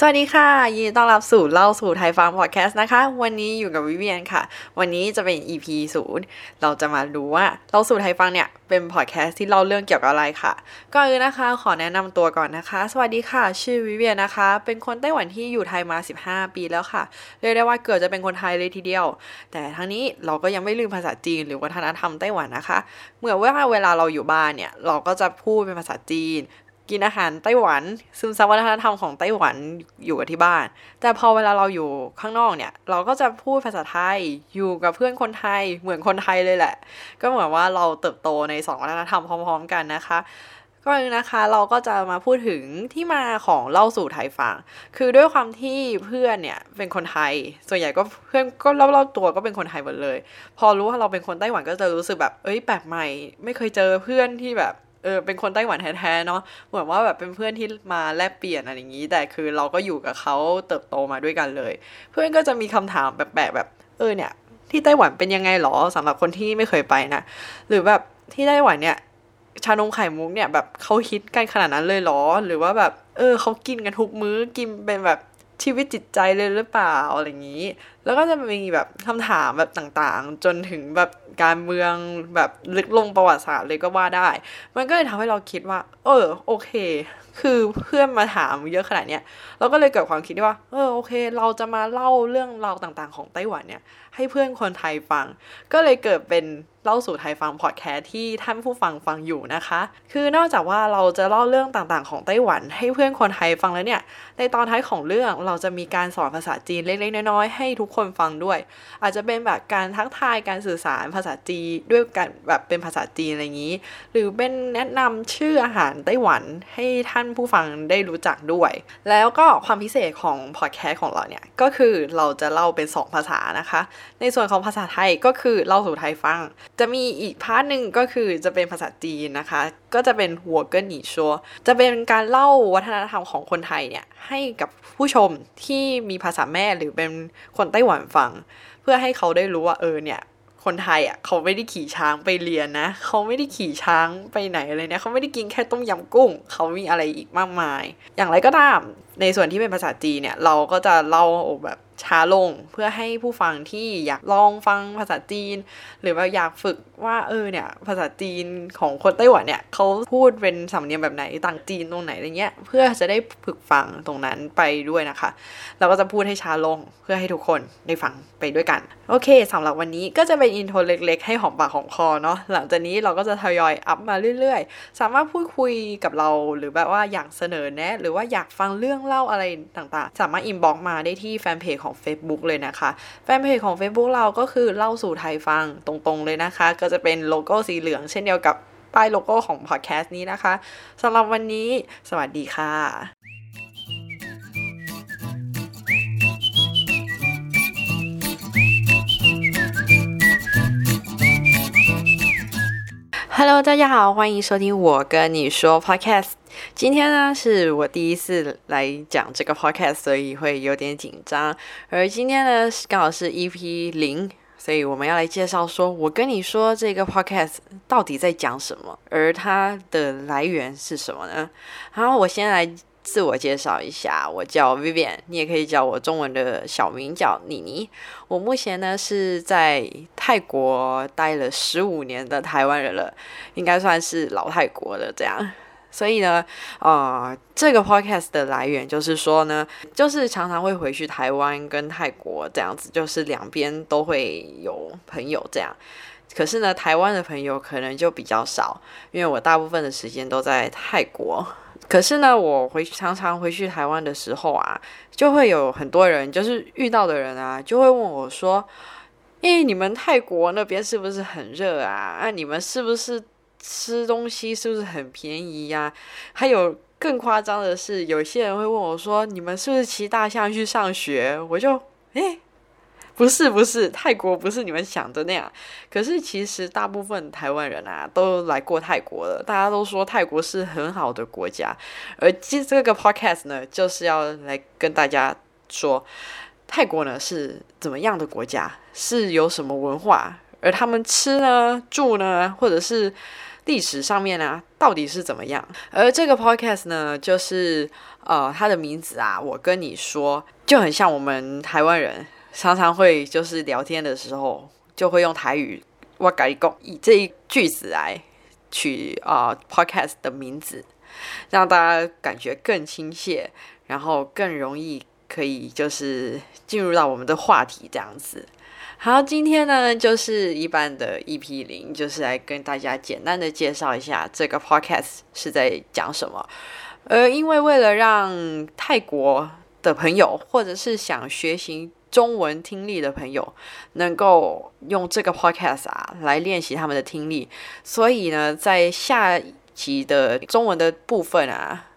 สวัสดีค่ะยินดีต้อนรับสู่เล่าสู่ไทยฟังพอดแคสต์นะคะ วันนี้อยู่กับวิเวียนค่ะ วันนี้จะเป็น EP ศูนย์เราจะมาดูว่าเล่าสู่ไทยฟังเนี่ยเป็นพอดแคสต์ที่เล่าเรื่องเกี่ยวกับอะไรค่ะก่อนอื่นนะคะขอแนะนำตัวก่อนนะคะ สวัสดีค่ะ ชื่อวิเวียนนะคะ เป็นคนไต้หวันที่อยู่ไทยมา 15 ปีแล้วค่ะเรียกได้ว่าเกิดจะเป็นคนไทยเลยทีเดียว แต่ทั้งนี้เราก็ยังไม่ลืมภาษาจีนหรือวัฒนธรรมไต้หวันนะคะ เมื่อว่าเวลาเราอยู่บ้านเนี่ยเราก็จะพูดเป็นภาษาจีน กินอาหารไต้หวัน ซึมซับวัฒนธรรมของไต้หวันอยู่กับที่บ้าน แต่พอเวลาเราอยู่ข้างนอกเนี่ย เราก็จะพูดภาษาไทยอยู่กับเพื่อนคนไทยเหมือนคนไทยเลยแหละ ก็เหมือนว่าเราเติบโตในสองวัฒนธรรมพร้อม ๆ กันนะคะก็เลยนะคะเราก็จะมาพูดถึงที่มาของเล่าสู่ไทยฟัง คือด้วยความที่เพื่อนเนี่ยเป็นคนไทย ส่วนใหญ่ก็เพื่อนก็รอบๆตัวก็เป็นคนไทยหมดเลย พอรู้ว่าเราเป็นคนไต้หวันก็จะรู้สึกแบบเอ้ยแปลกใหม่ ไม่เคยเจอเพื่อนที่แบบ เออเป็นคนไต้หวันแท้ๆเนาะเหมือนว่าแบบเป็นเพื่อนที่มาแลกเปลี่ยนอะไรอย่างนี้ แต่คือเราก็อยู่กับเขาเติบโตมาด้วยกันเลย เพื่อนก็จะมีคำถามแปลกๆแบบเออเนี่ย ที่ไต้หวันเป็นยังไงหรอสำหรับคนที่ไม่เคยไปนะหรือแบบที่ไต้หวันเนี่ยชานมไข่มุกเนี่ยแบบเขาฮิตกันขนาดนั้นเลยเหรอ หรือว่าแบบ เออเขากินกันทุกมื้อกินเป็นแบบชีวิตจิตใจเลยหรือเปล่าอะไรอย่างนี้ แล้วก็จะมีแบบคำถามแบบต่างๆ จนถึงแบบการเมืองแบบลึกลงประวัติศาสตร์เลยก็ว่าได้ มันก็เลยทำให้เราคิดว่า เออโอเค คือเพื่อนมาถามเยอะขนาดเนี้ยเราก็เลยเกิดความคิดว่า เออโอเค เราจะมาเล่าเรื่องราวต่างๆ ของไต้หวันเนี่ย ให้เพื่อนคนไทยฟัง ก็เลยเกิดเป็นเล่าสู่ไทยฟังพอดแคสต์ที่ท่านผู้ฟังฟังอยู่นะคะ คือนอกจากว่าเราจะเล่าเรื่องต่างๆ ของไต้หวัน ให้เพื่อนคนไทยฟังแล้วเนี่ย ในตอนท้ายของเรื่องเราจะมีการสอนภาษาจีนเล็กๆน้อยๆให้ทุกคนฟังด้วย อาจจะเป็นแบบการทักทายการสื่อสารภาษาจีนด้วยกันแบบเป็นภาษาจีนอะไรอย่างนี้ หรือเป็นแนะนำชื่ออาหารไต้หวันให้ท่านผู้ฟังได้รู้จักด้วย แล้วก็ความพิเศษของพอดแคสต์ของเราเนี่ย ก็คือเราจะเล่าเป็น 2 ภาษานะคะ ในส่วนของภาษาไทยก็คือเล่าสู่ไทยฟัง จะมีอีก part หนึ่งก็คือจะเป็นภาษาจีนนะคะ ก็จะเป็น我跟你說จะเป็นการเล่าวัฒนธรรมของคนไทยเนี่ยให้กับผู้ชมที่มีภาษาแม่หรือเป็นคนไต้หวันฟัง เพื่อให้เขาได้รู้ว่าเออเนี่ยคนไทยอะเขาไม่ได้ขี่ช้างไปเรียนนะ เขาไม่ได้ขี่ช้างไปไหนเลยเนี่ยเขาไม่ได้กินแค่ต้มยำกุ้ง เขามีอะไรอีกมากมาย อย่างไรก็ตาม ในส่วนที่เป็นภาษาจีนเนี่ยเราก็จะเล่าแบบช้าลงเพื่อให้ผู้ฟังที่อยากลองฟังภาษาจีน หรือว่าอยากฝึกว่าเออเนี่ยภาษาจีนของคนไต้หวันเนี่ยเขาพูดเป็นสำเนียงแบบไหนต่างจีนตรงไหนอะไรเงี้ยเพื่อจะได้ฝึกฟังตรงนั้นไปด้วยนะคะ เราก็จะพูดให้ช้าลงเพื่อให้ทุกคนได้ฟังไปด้วยกัน โอเคสำหรับวันนี้ก็จะเป็น intro เล็ก ๆ ให้หอมปากหอมคอเนาะหลังจากนี้เราก็จะทยอย up มาเรื่อย ๆ สามารถพูดคุยกับเราหรือแบบว่าอยากเสนอแนะ หรือว่าอยากฟังเรื่องเล่าอะไรต่างๆ สามารถอินบ็อกมาได้ที่แฟนเพจของ Facebook เลยนะคะ แฟนเพจของ Facebook เราก็คือเล่าสู่ไทยฟังตรงๆเลยนะคะ ก็จะเป็นโลโก้สีเหลืองเช่นเดียวกับป้ายโลโก้ของพอดแคสต์นี้นะคะสำหรับวันนี้สวัสดีค่ะ Hello，大家好，欢迎收听我跟你说 Podcast。 今天呢是我第一次来讲这个 Podcast，所以会有点紧张。而今天呢刚好是 EP 零，所以我们要来介绍说，我跟你说这个 Podcast 到底在讲什么，而它的来源是什么呢？好我先来。自我介绍一下，我叫 Vivian，你也可以叫我中文的小名叫妮妮。我目前呢是在泰国待了十五年的台湾人了，应该算是老泰国了这样。所以呢，呃，这个 podcast 的来源就是说呢，就是常常会回去台湾跟泰国这样子，就是两边都会有朋友这样。可是呢，台湾的朋友可能就比较少，因为我大部分的时间都在泰国。可是呢，我回常常回去台湾的时候啊，就会有很多人，就是遇到的人啊，就会问我说：“诶，你们泰国那边是不是很热啊？啊，你们是不是吃东西是不是很便宜呀？还有更夸张的是，有些人会问我说：你们是不是骑大象去上学？我就诶。”不是不是，泰国不是你们想的那样。可是其实大部分台湾人啊，都来过泰国了。大家都说泰国是很好的国家。而今这个 podcast 呢，就是要来跟大家说，泰国呢是怎么样的国家，是有什么文化，而他们吃呢、住呢，或者是历史上面呢到底是怎么样。而这个 podcast 呢，就是呃它的名字啊，我跟你说就很像我们台湾人常常会就是聊天的时候就会用台语“我改讲”以这一句子来取啊 podcast 的名字，让大家感觉更亲切，然后更容易可以就是进入到我们的话题这样子。好，今天呢就是一般的 EP 零，就是来跟大家简单的介绍一下这个 Podcast 是在讲什么。呃，因为为了让泰国的朋友或者是想学习中文听力的朋友能够用这个 Podcast 啊来练习他们的听力，所以呢，在下集的中文的部分啊，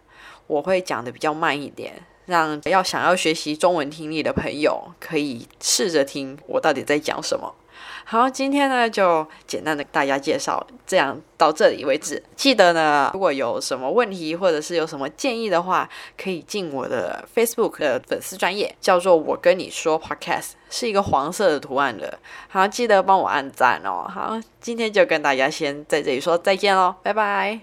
我会讲的比较慢一点。让要想要学习中文听力的朋友可以试着听我到底在讲什么。好，今天呢就简单的大家介绍，这样到这里为止。记得呢，如果有什么问题或者是有什么建议的话，可以进我的 Facebook 的粉丝专业，叫做我跟你说 Podcast，是一个黄色的图案的。好，记得帮我按赞哦。好，今天就跟大家先在这里说再见喽，拜拜。